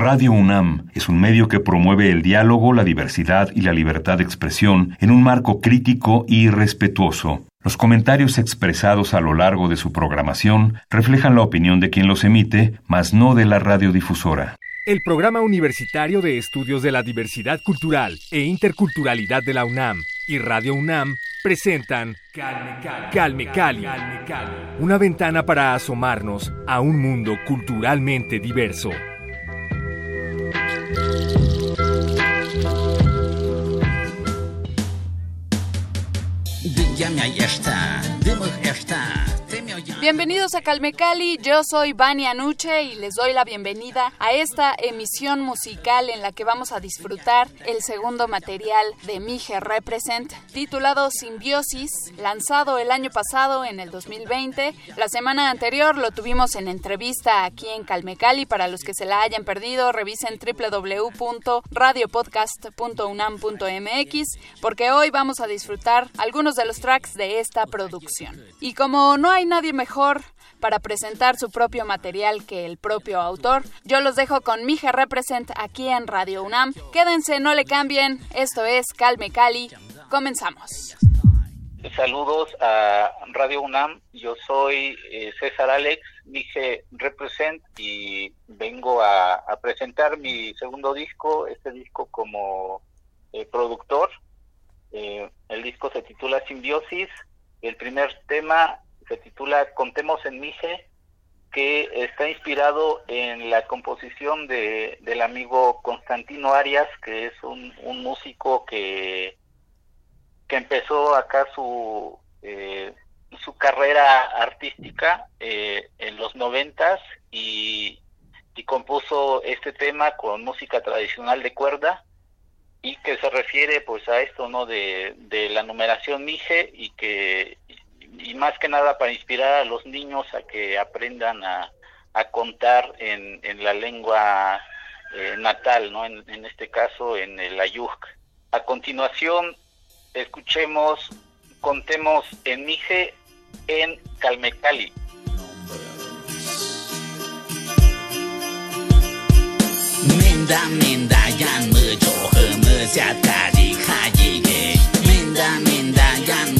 Radio UNAM es un medio que promueve el diálogo, la diversidad y la libertad de expresión en un marco crítico y respetuoso. Los comentarios expresados a lo largo de su programación reflejan la opinión de quien los emite, mas no de la radiodifusora. El Programa Universitario de Estudios de la Diversidad Cultural e Interculturalidad de la UNAM y Radio UNAM presentan Calme Cali, una ventana para asomarnos a un mundo culturalmente diverso. Diga-me esta, dê-me esta. Bienvenidos a Calme Cali, yo soy Vania Nuche y les doy la bienvenida a esta emisión musical en la que vamos a disfrutar el segundo material de Mije Represent, titulado Simbiosis, lanzado el año pasado en el 2020. La semana anterior lo tuvimos en entrevista aquí en Calme Cali, para los que se la hayan perdido, revisen www.radiopodcast.unam.mx porque hoy vamos a disfrutar algunos de los tracks de esta producción. Y como no hay nadie mejor para presentar su propio material que el propio autor. Yo los dejo con Mija Represent aquí en Radio UNAM. Quédense, no le cambien. Esto es Calme Cali. Comenzamos. Saludos a Radio UNAM. Yo soy eh, César Alex, Mije Represent, y vengo a, presentar mi segundo disco, este disco como eh, productor. Eh, el disco se titula Simbiosis. El primer tema se titula Contemos en Mije, que está inspirado en la composición de, del amigo Constantino Arias, que es un, músico que, que empezó acá su, eh, su carrera artística eh, en los noventas y, y compuso este tema con música tradicional de cuerda y que se refiere pues a esto no de, de la numeración mije y que y más que nada para inspirar a los niños a que aprendan a, contar en, en, la lengua eh, natal, ¿no? En, en, este caso en el ayuk. A continuación, escuchemos, contemos en Mije en Calmecali. Yan minda, minda, yan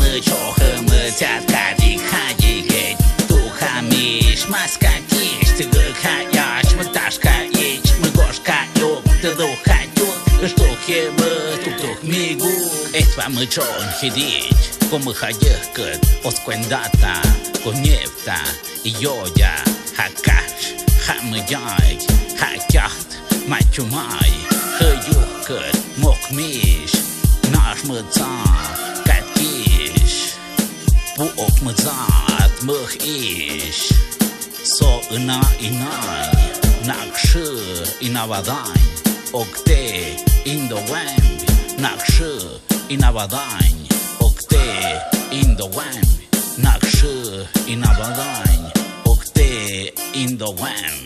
Этва мычон хидич Como hayıkıt Oskwendata Konevta Yoya Hakash Hamıyay Hakaht Machumay Hayıkıt Mokmiş Naş mıtsan buok măzat măh ish So ina inai Nakshă inavadani Octe indowambi Nakshă Inabadany, Octe, Indowem, Nakşı, Inabadany, Octe, Indowem.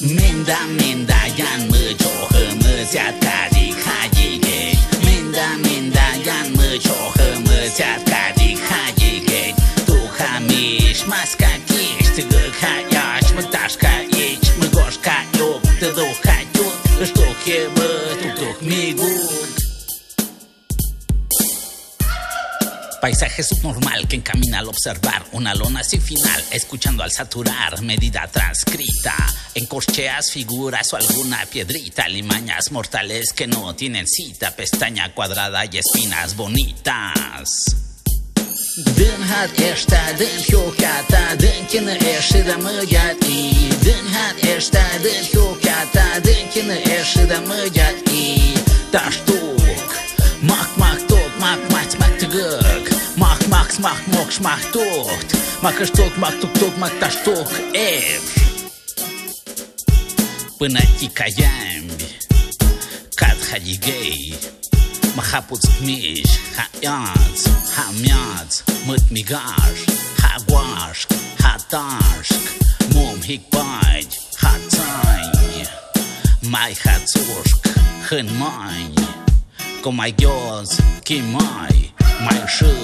Minden, mindenjen mı çoğumuz yatkadik hacige Minden, mindenjen mı çoğumuz yatkadik hacige Duhamiş, maska kiş, tıgıka yaş mı taşka du mı goşka yok Tıduha yut, ıştuhi Paisaje subnormal que encamina al observar una lona sin final, escuchando al saturar, medida transcrita, en corcheas, figuras o alguna piedrita, limañas mortales que no tienen cita, pestaña cuadrada y espinas bonitas. Dön hát este, dön jókáta, dön kine este de mögyat í. Dön hát este, dön jókáta, dön kine este de mögyat í. Tastuk, mak mak tok, mak mak mak Mach, mach's, mach, mox, mach tot. Mach tot, mach tot, tot, mach taș tot, er. Până ticaiambi, cat haligei, Махапуц кмиш, хаяц, хамяц, мыт мигаш, хагуашк, хаташк, мом хикпать, хацай, май хацушк, хын мань. Kom mij gods, kim mij, mijn schu,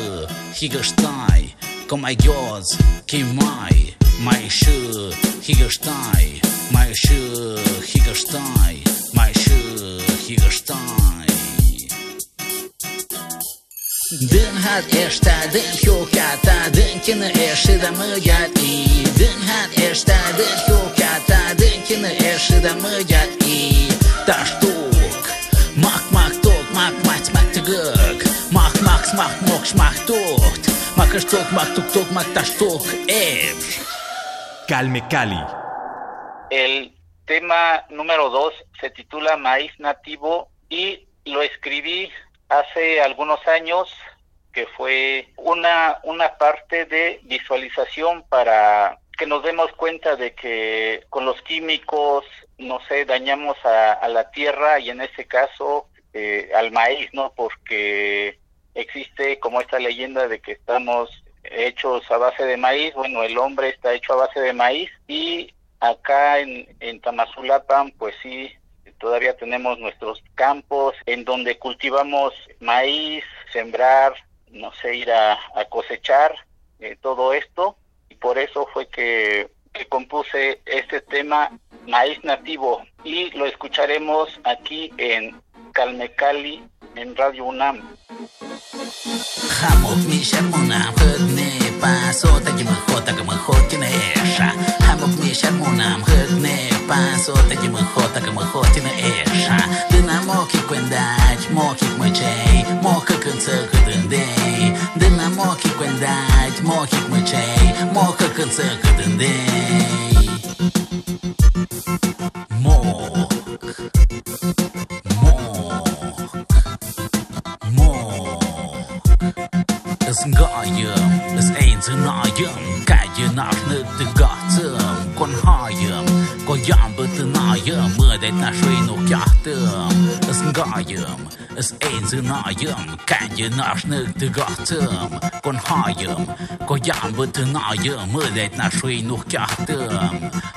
higgerstai. Kom mij gods, kim mij, mijn schu, higgerstai. Mijn schu, higgerstai. Mijn schu, higgerstai. Den had eerst daar, den hielkaat daar, den kinder eerst daar, mijn i. Den had eerst daar, den hielkaat daar, den kinder eerst daar, mijn i. Tuk ebr Calme Cali. El tema número dos se titula Maíz Nativo y lo escribí hace algunos años que fue una, una parte de visualización para que nos demos cuenta de que con los químicos, no sé, dañamos a, la tierra y en ese caso eh, al maíz, ¿no? Porque existe como esta leyenda de que estamos hechos a base de maíz, bueno, el hombre está hecho a base de maíz y acá en, en Tamazulapan, pues sí, todavía tenemos nuestros campos en donde cultivamos maíz, sembrar, no sé, ir a, cosechar eh, todo esto. Y por eso fue que, compuse este tema Maíz Nativo y lo escucharemos aquí en Calmecali, en Radio UNAM. Mokik mo chay, mokik mo chay, mokik mo chay, mokik mo chay, mokik mo chay, mokik mo chay, mokik mo chay, mokik mo chay, mokik mo chay, mokik mo chay, mokik mo chay, mokik mo chay, mokik mo chay, mokik mo chay, mokik mo chay, mokik mo chay, mokik mo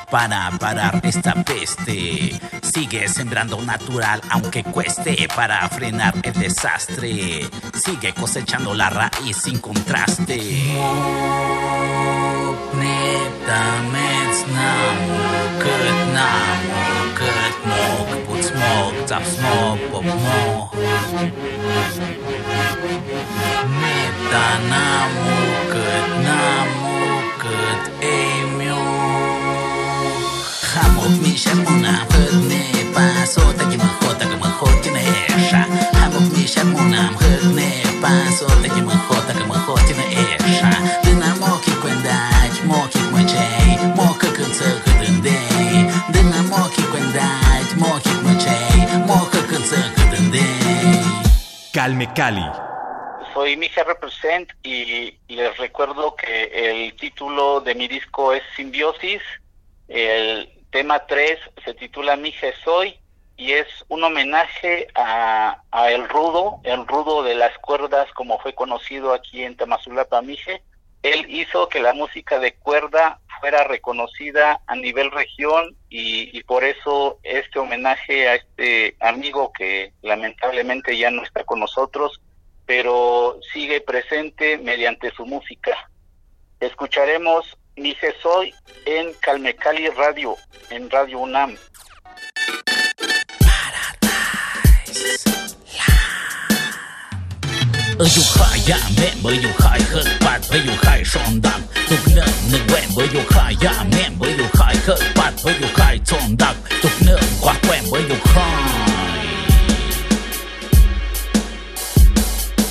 para parar esta peste sigue sembrando natural aunque cueste para frenar el desastre. Sigue cosechando la raíz sin contraste Nedermens nam Cât n-am Cât moc Put smoke Țap smoke Pop mo Nedermens Cât n-am Cât ei miu Хамок миша муна Пытне пасо Таки махо Таки махо Тина эша Хамок миша муна Пытне пасо Таки махо Таки махо Тина эша Soy Mija Represent y les recuerdo que el título de mi disco es Simbiosis. El tema 3 se titula Mije Soy y es un homenaje a, a, El Rudo, El Rudo de las cuerdas como fue conocido aquí en Tamazulapa Mije. Él hizo que la música de cuerda fuera reconocida a nivel región y, y por eso este homenaje a este amigo que lamentablemente ya no está con nosotros, pero sigue presente mediante su música. Escucharemos Mi Soy en Calmecali Radio, en Radio UNAM. เออยู่ข่ายยาแม่เบออยู่ข่ายเคิร์กปัดเบออยู่ข่ายชอนดำตุกเนื้อหนึ่งแหวนเบออยู่ข่ายยาแม่เบออยู่ข่ายเคิร์กปัดเบออยู่ข่ายชองดำตุกเนื้อควักแหวนเบออยู่ข่าย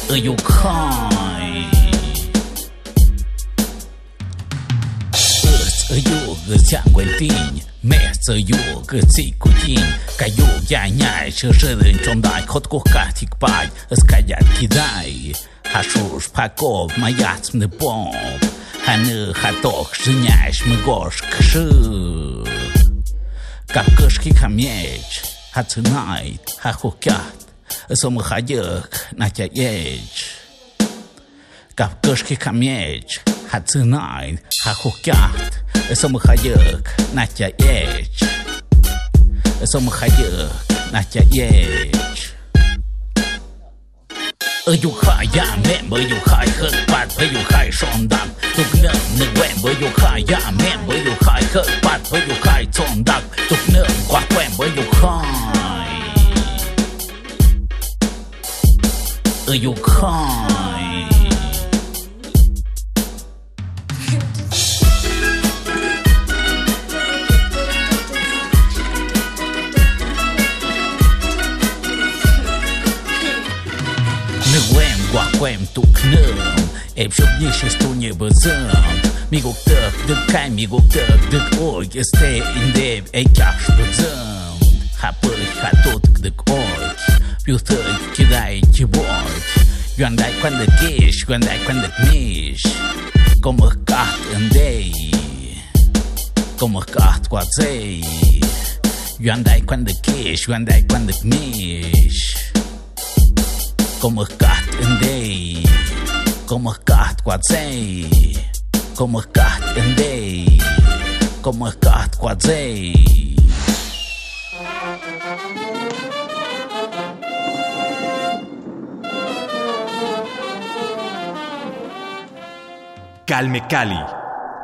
เอออยู่ข่ายเออเออยู่เออจากเวนติง Merceljog, cikutin, kajog, jányáj, s a zsörönycsondáj, kotkokátik págy, az kagyát kidáj. Hasús, pakov, ma játszmne bomb, ha nő, ha tok, zsinyás, mögos, kső. Kapköski, ha miegy, ha natya jegy. Kapköski, ha miegy, ha yech Som hayek natya yech อออยู่ขายาแม่เบออยู่ขายเคิร์ปัดเบออยู่ขายชอนดักทุกเนื้อหนึ่งแหวนเบออยู่ขายาแม่เบออยู่ขายเคิร์ปัดเบออยู่ขายชอนดักทุกเนื้อกว่าแหวนเบออยู่ขายเอออยู่ขาย poem tu knul Ej przodniejszy stół nie bezem Migok tak, dyk kaj, migok tak, dyk oj Este indeb, ej kasz bezem Hapy, hatot, dyk oj Piutek, kidaj, kiboj Juandaj kwandet kish, juandaj kwandet mish Kommer kaht en dej Kommer kaht kwatzej Juandaj kwandet kish, juandaj kwandet mish Como kat en day Como kat quadzei Como kat en day Como kat quadzei Calme Cali.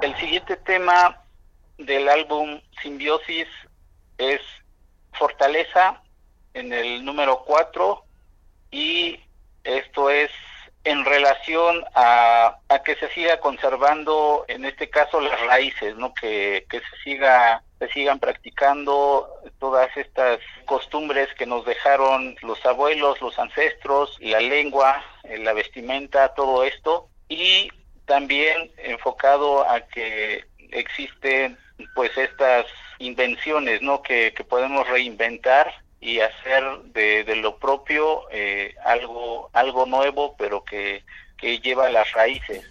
El siguiente tema del álbum Simbiosis es Fortaleza en el número 4 y esto es en relación a, a, que se siga conservando en este caso las raíces no que, se siga se sigan practicando todas estas costumbres que nos dejaron los abuelos los ancestros la lengua la vestimenta todo esto. Y también enfocado a que existen pues estas invenciones no que podemos reinventar y hacer de, de lo propio eh, algo algo nuevo pero que, que lleva las raíces.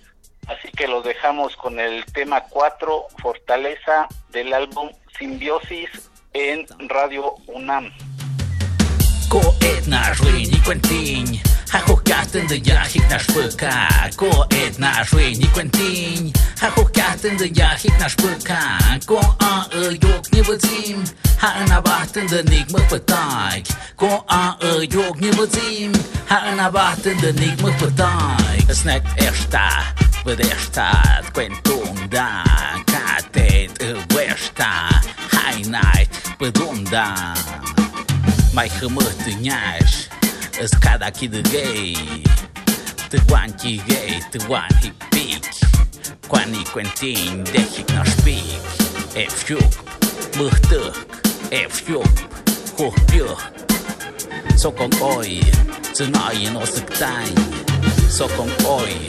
Así que lo dejamos con el tema 4 fortaleza del álbum simbiosis en radio unam kijkt in de jacht, naar spuka. Ko et na schweini kwentin. Ha hoek kijkt in de jacht, naar spuka. Ko a e jok ni wazim. Ha en abacht de nigma vertaik. Ko a e jok ni wazim. Ha en abacht in de nigma vertaik. Snack echta, wat echta, kwentum da. Katet e westa. Hai night, bedunda. Mijn gemoed. a secada aqui de gay. Teguanqui gay, de guanqui pique, quando e Quentin, deixe que nós pique. É fiuk, murtuk, é fiuk, corpiuk. Só com oi, zenoi no sectain. Só com oi,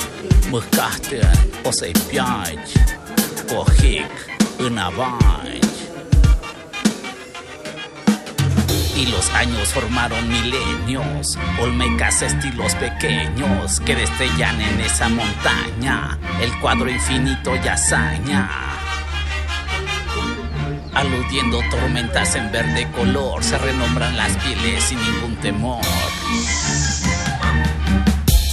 murcarte, o sei piante. Corric, înavant. Y los años formaron milenios, olmecas estilos pequeños que destellan en esa montaña, el cuadro infinito y hazaña. Aludiendo tormentas en verde color, se renombran las pieles sin ningún temor.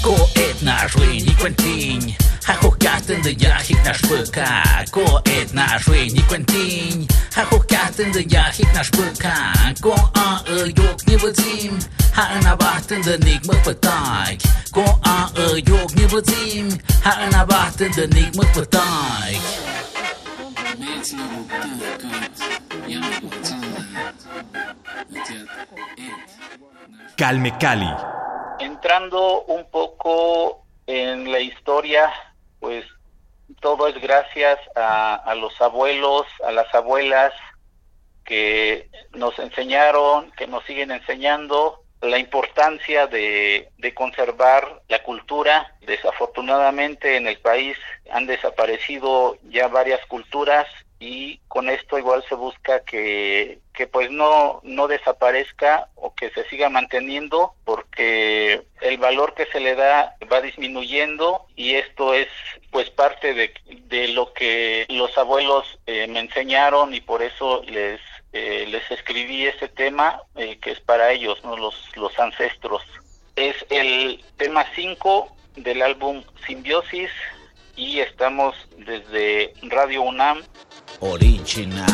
Ko etna ruin y quentin Hokaten de ya hik na shpëka Ko etna ruin y quentin Ha hokaten de ya hik na shpëka Ko a e yok një vëzim Ha na baten de nik më pëtajk Ko a e yok një vëzim Ha na baten de nik pëtajk Calme Cali. entrando un poco en la historia, pues todo es gracias a, a, los abuelos, a las abuelas que nos enseñaron, que nos siguen enseñando la importancia de, de conservar la cultura. Desafortunadamente en el país han desaparecido ya varias culturas y con esto igual se busca que, que pues no, no desaparezca o que se siga manteniendo porque el valor que se le da va disminuyendo y esto es pues parte de, de lo que los abuelos eh, me enseñaron y por eso les eh, les escribí este tema eh, que es para ellos, ¿no? los, los ancestros. Es el tema 5 del álbum Simbiosis y estamos desde Radio UNAM Original.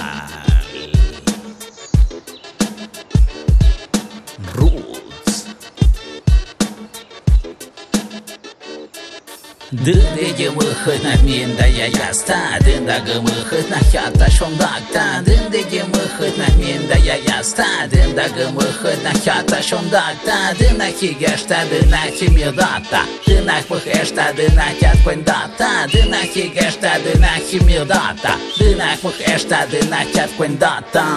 Діндегі мұхына мен дая яста. Діндағы мұхына хята шондақта Діндегі мұхына мен дая яста. Діндағы мұхына хята шондақта Дінахи гешта дінахи мидата Дінах мұхешта дінахи атпындата Дінахи гешта дінахи мидата Дінах мұхешта дінахи атпындата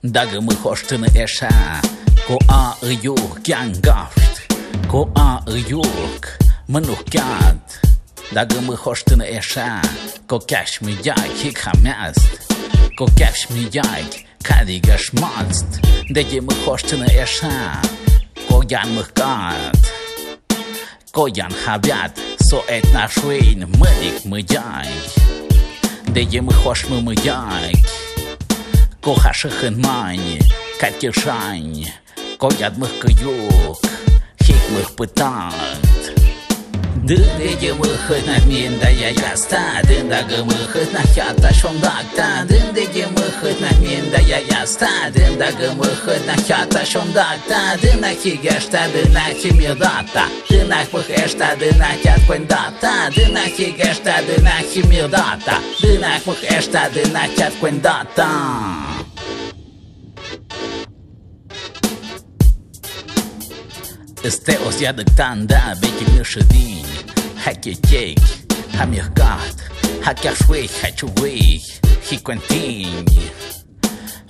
Дағы мұхоштыны эша. Koa'yurk jangaft, koa'yurk manukjad. Dagen me hosten esha, kokash me jag hik hamast. Kokash me jag kadiga schmatzt. Dagen me hosten esha, kojan me kat. Kojan habjat, so et nashwein medik me jag. Dagen me hosh me me jag. Kohashich en mani, katkishani. Котять мих каюк, хік мих питат. Дындеге мыхына менда яяста дындагы мыхына хята шондакта дындеге мыхына менда яяста дындагы мыхына хята шондакта дынахи гешта дынахи медата. Дынах мыхэшта дынах ят пындата дынахи гешта дынахи медата. Дынах мыхэшта дынах ят пындата Estelos ja de tanda, vekik nëshëdin Hake kek, ha mirkat Ha kashwek, ha quwek, hi kuentin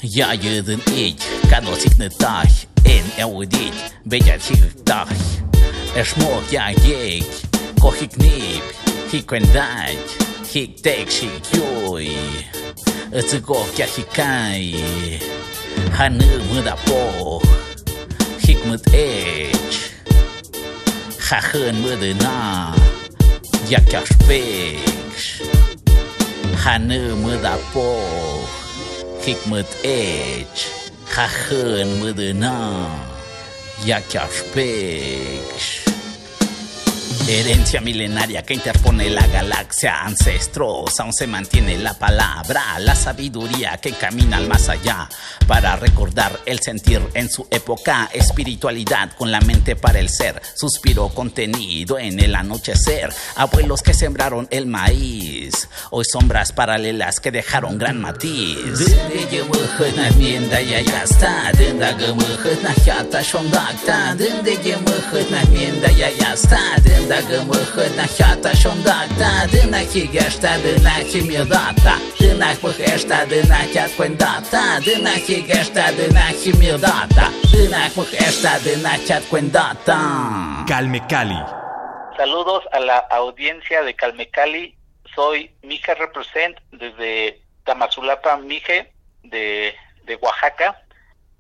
Ja jëdën ik, ka dosik në taj En e udit, vejar hi taj E smok ja gek. Koch, ik knip Hi kuendaj, hi tek, hi Het is gok ja hi kaj Ha në kick met edge. Ga geen moeder na, ja kaspeks. Ga nu met dat poog, kick met edge. Ga geen moeder na, ja kaspeks. Herencia milenaria que interpone la galaxia ancestros, aún se mantiene la palabra, la sabiduría que camina al más allá para recordar el sentir en su época, espiritualidad con la mente para el ser, suspiro contenido en el anochecer, abuelos que sembraron el maíz, hoy sombras paralelas que dejaron gran matiz. Higashta dânda himiodata Dânda mă heshta dânda hiat kwendata Dânda higashta dânda himiodata Dânda mă heshta dânda hiat kwendata Calme Cali. Saludos a la audiencia de Calme Cali. Soy Mije Represent desde Tamazulapa, Mije, de, de Oaxaca.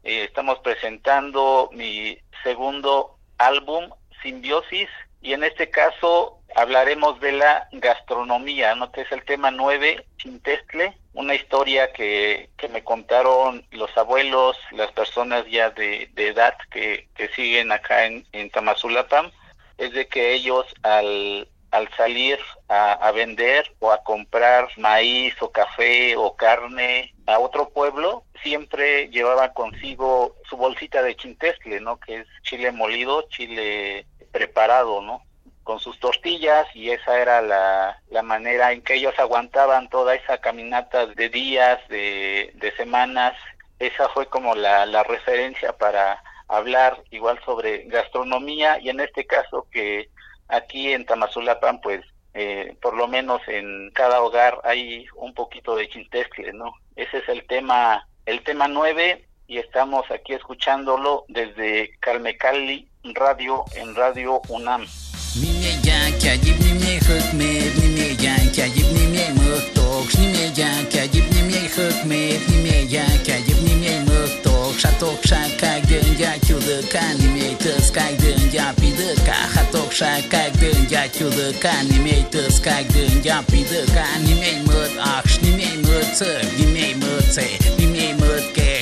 Eh, estamos presentando mi segundo álbum, Simbiosis, y en este caso hablaremos de la gastronomía, ¿no? que es el tema 9, Chintestle, una historia que, que me contaron los abuelos, las personas ya de, edad que, que siguen acá en, en Tamazulapam, es de que ellos al, al salir a, a, vender o a comprar maíz o café o carne a otro pueblo, siempre llevaban consigo su bolsita de chintestle, ¿no? Que es chile molido, chile preparado, ¿no? Con sus tortillas y esa era la, la manera en que ellos aguantaban toda esa caminata de días, de, de semanas. Esa fue como la, la referencia para hablar igual sobre gastronomía y en este caso que aquí en Tamazulapan pues eh, por lo menos en cada hogar hay un poquito de chintescle, ¿no? Ese es el tema, el tema nueve y estamos aquí escuchándolo desde Calmecali radio en Radio UNAM.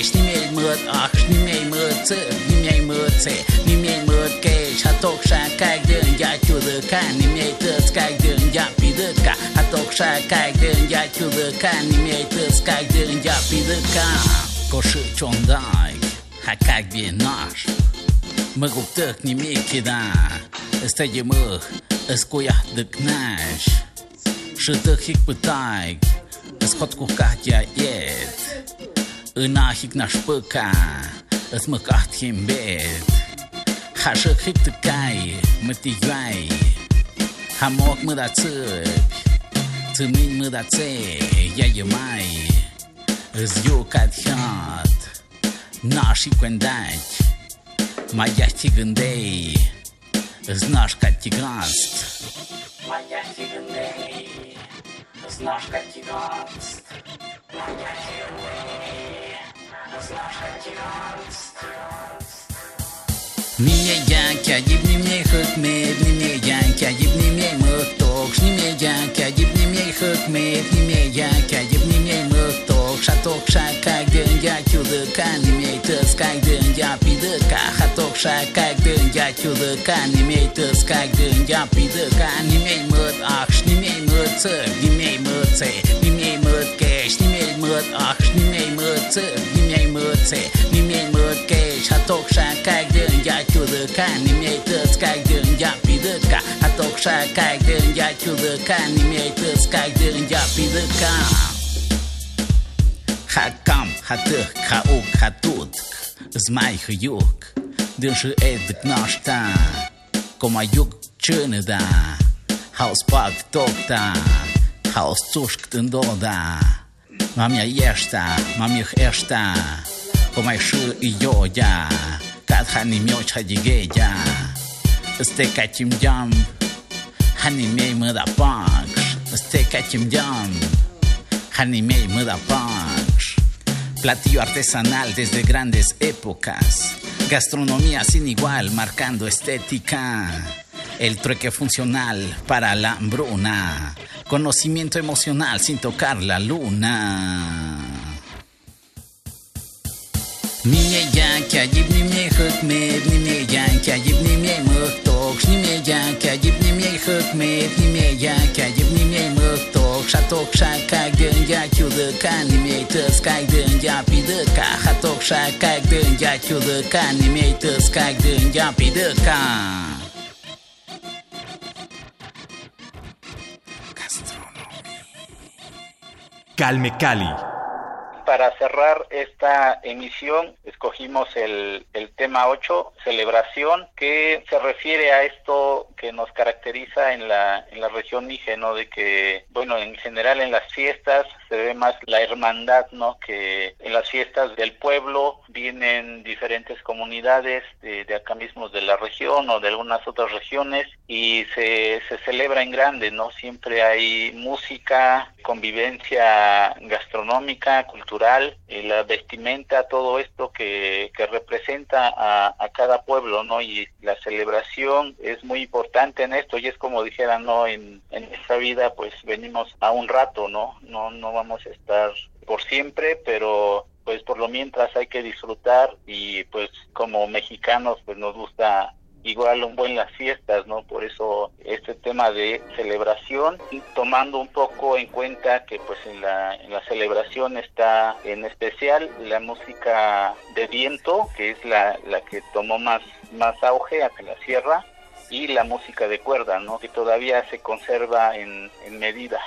Nimei mățe, nimei mățe, nimei mățe, dön ya kyudu kanime tıs kak dön ya pidıka Hatok shakak dön ya kyudu kanime tıs kak dön ya pidıka Koşı çonday ha как би наш Mă guptăc nimic da Este e mă Escuia de knash Și te hic pătaig Escot cu catia iet Îna hic naș păca richtig weich. Hamok mit der Zirk, Zimin mit der Zeh, ja je mai. Es jukat hat, наши квендать, моя стигендей, знаш катиганст. Моя стигендей, знаш катиганст. Моя стигендей, знаш катиганст. тиганст Моя тигандей Знаешь, как тиганст Nimeye kayıp nimye hükmet Nimeye kayıp nimye mıhtok Nimeye kayıp nimye hükmet Nimeye kayıp nimye mıhtok Şatok şakak dönga çudıka Nimye tıskak dönga pidıka Hatok şakak dönga çudıka Nimye tıskak dönga pidıka Nimye mıt akş Nimye mıt sık Nimye mıt se Nimye mıt keş Nimye mıt akş Nimye mıt sık Nimye mıt se 看你没得开灯呀，比得卡，还多晒开灯呀，就得看你没得开灯呀，比得卡。Ha kam, ha të, ha u, ha tut, zmaj hë juk, dëshë e të knashta, koma juk që në da, ha us pak tokta, ha us cush këtë ndoda, mamja jeshta, mamja hë eshta, koma i shë i joja, Cad hani mioci hadigeja Este cachim jam Hani mei mă da pax Este cachim jam Hani mei mă da pax Platillo artesanal desde grandes épocas. Gastronomía sin igual, marcando estética. El trueque funcional para la hambruna. Conocimiento emocional sin tocar la luna. янка, гибни мне хыкмет, не мне янка, гибни мне мыхток, не мне янка, гибни мне хыкмет, не мне янка, гибни мне мыхток, шаток шака гынья чудыка, не мне тыскай я пидыка, хаток шака гынья чудыка, не мне тыскай я пидыка. Calme Cali. Para cerrar esta emisión, escogimos el, el tema 8, celebración, que se refiere a esto que nos caracteriza en la, en la región Níger, ¿no? De que, bueno, en general en las fiestas se ve más la hermandad, ¿no? Que en las fiestas del pueblo vienen diferentes comunidades de, de acá mismo de la región o de algunas otras regiones y se, se celebra en grande, ¿no? Siempre hay música, convivencia gastronómica, cultural, y la vestimenta, todo esto que, que representa a, a cada pueblo, ¿no? Y la celebración es muy importante en esto y es como dijera, ¿no? En, en esta vida pues venimos a un rato, ¿no? No, no vamos a estar por siempre, pero pues por lo mientras hay que disfrutar y pues como mexicanos pues nos gusta igual un buen las fiestas, ¿no? Por eso este tema de celebración, tomando un poco en cuenta que pues en la, en la celebración está en especial la música de viento, que es la, la que tomó más, más auge acá en la sierra, y la música de cuerda, ¿no? Que todavía se conserva en, en medida.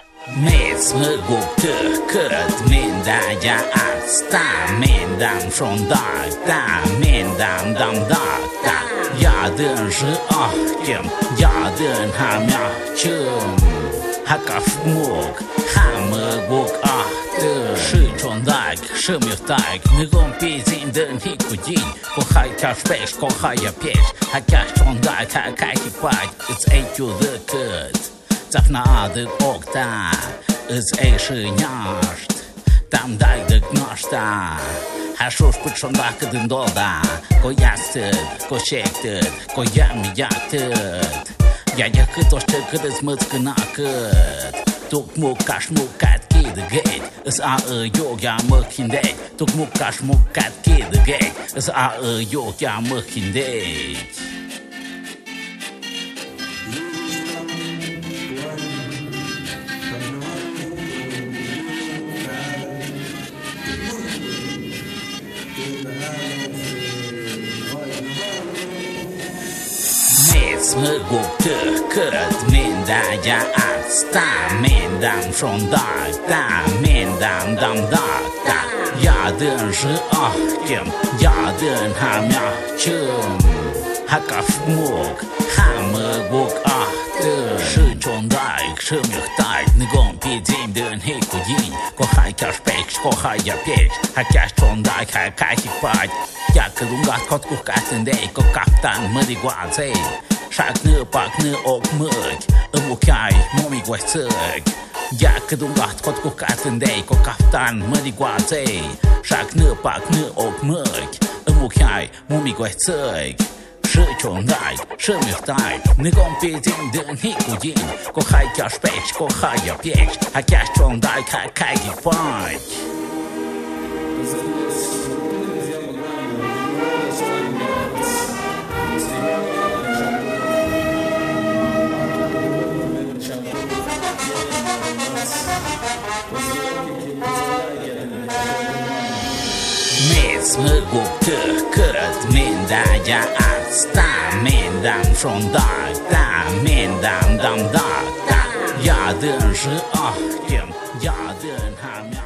Krzyczą tak, szumią tak Wygąpi z indyniku dzień Kochaj kaszpesz, kochaj ja pies Chociaż on tak, hakaj i płać It's a to the cut Zafnady okta It's a szyniaszt Tam daj dyk noszta Hashur shpërshonak të ndodha Ko jastët, ko shektët, ko jam jaktët Ja ja këtë është të këtës më të kënakët Tuk mu kash mu katë kede gek is a uh, e yok ya makin dek tok muk kash muk kat kede gek a e uh, yok ya makin dek smörgåstök Medan jag aktar medan från dag där medan dam dagar Jag den sjöaken, jag den här mjölken Hacka förmåg, hammergåk ahter Sjötjon dag, sjömjölk dag, nigång pidim den hekojin Kohaj karspäck, kohaj japek, hackas tjon dag, hackaj hikpaj อยากคือลุงกัดคอดกุกัดเส้นเด็กก็กักตันเมื่อดีกว่าเซ่ ha ka hi faq Ja këllungat kot ku katën dej Ko kaptan më di guazej Shak në pak në ok mëg Ëmu kaj momi guajcëg Ja këllungat kot ku katën dej Ko kaptan më di guazej Shak në pak në ok mëg Ëmu kaj momi guajcëg 是穷来，是没带，你讲毕竟的你不赢，我还要 space，我还要 bitch，还加穷来开开一 fight。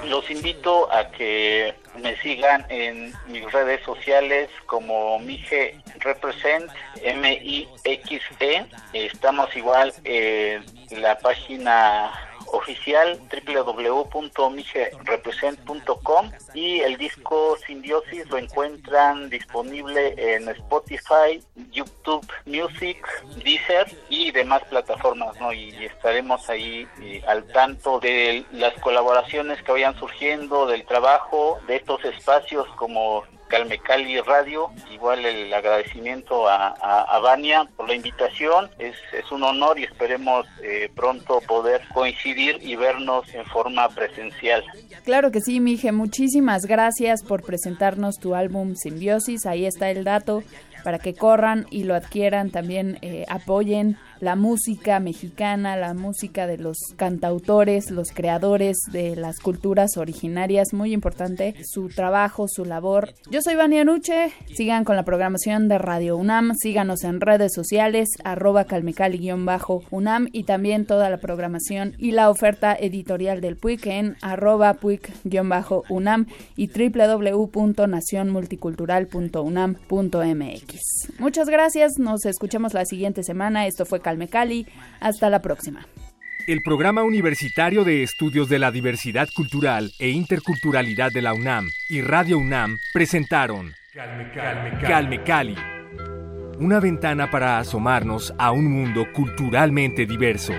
Los invito a que me sigan en mis redes sociales como Mije Represent, M-I-X-E. Estamos igual en la página oficial www.migerepresent.com y el disco Simbiosis lo encuentran disponible en Spotify, YouTube Music, Deezer y demás plataformas, ¿no? Y estaremos ahí eh, al tanto de las colaboraciones que vayan surgiendo, del trabajo, de estos espacios como Calmecali Radio, igual el agradecimiento a, a, Vania por la invitación, es, es un honor y esperemos eh, pronto poder coincidir y vernos en forma presencial. Claro que sí, Mije, muchísimas gracias por presentarnos tu álbum Simbiosis, ahí está el dato para que corran y lo adquieran, también eh, apoyen la música mexicana, la música de los cantautores, los creadores de las culturas originarias, muy importante su trabajo, su labor. Yo soy Vania Nuche, sigan con la programación de Radio UNAM, síganos en redes sociales, arroba calmecali-UNAM y también toda la programación y la oferta editorial del PUIC en arroba PUIC-UNAM y www.nacionmulticultural.unam.mx. Muchas gracias, nos escuchamos la siguiente semana. Esto fue Calme Cali, hasta la próxima. El Programa Universitario de Estudios de la Diversidad Cultural e Interculturalidad de la UNAM y Radio UNAM presentaron calme Cali. Una ventana para asomarnos a un mundo culturalmente diverso.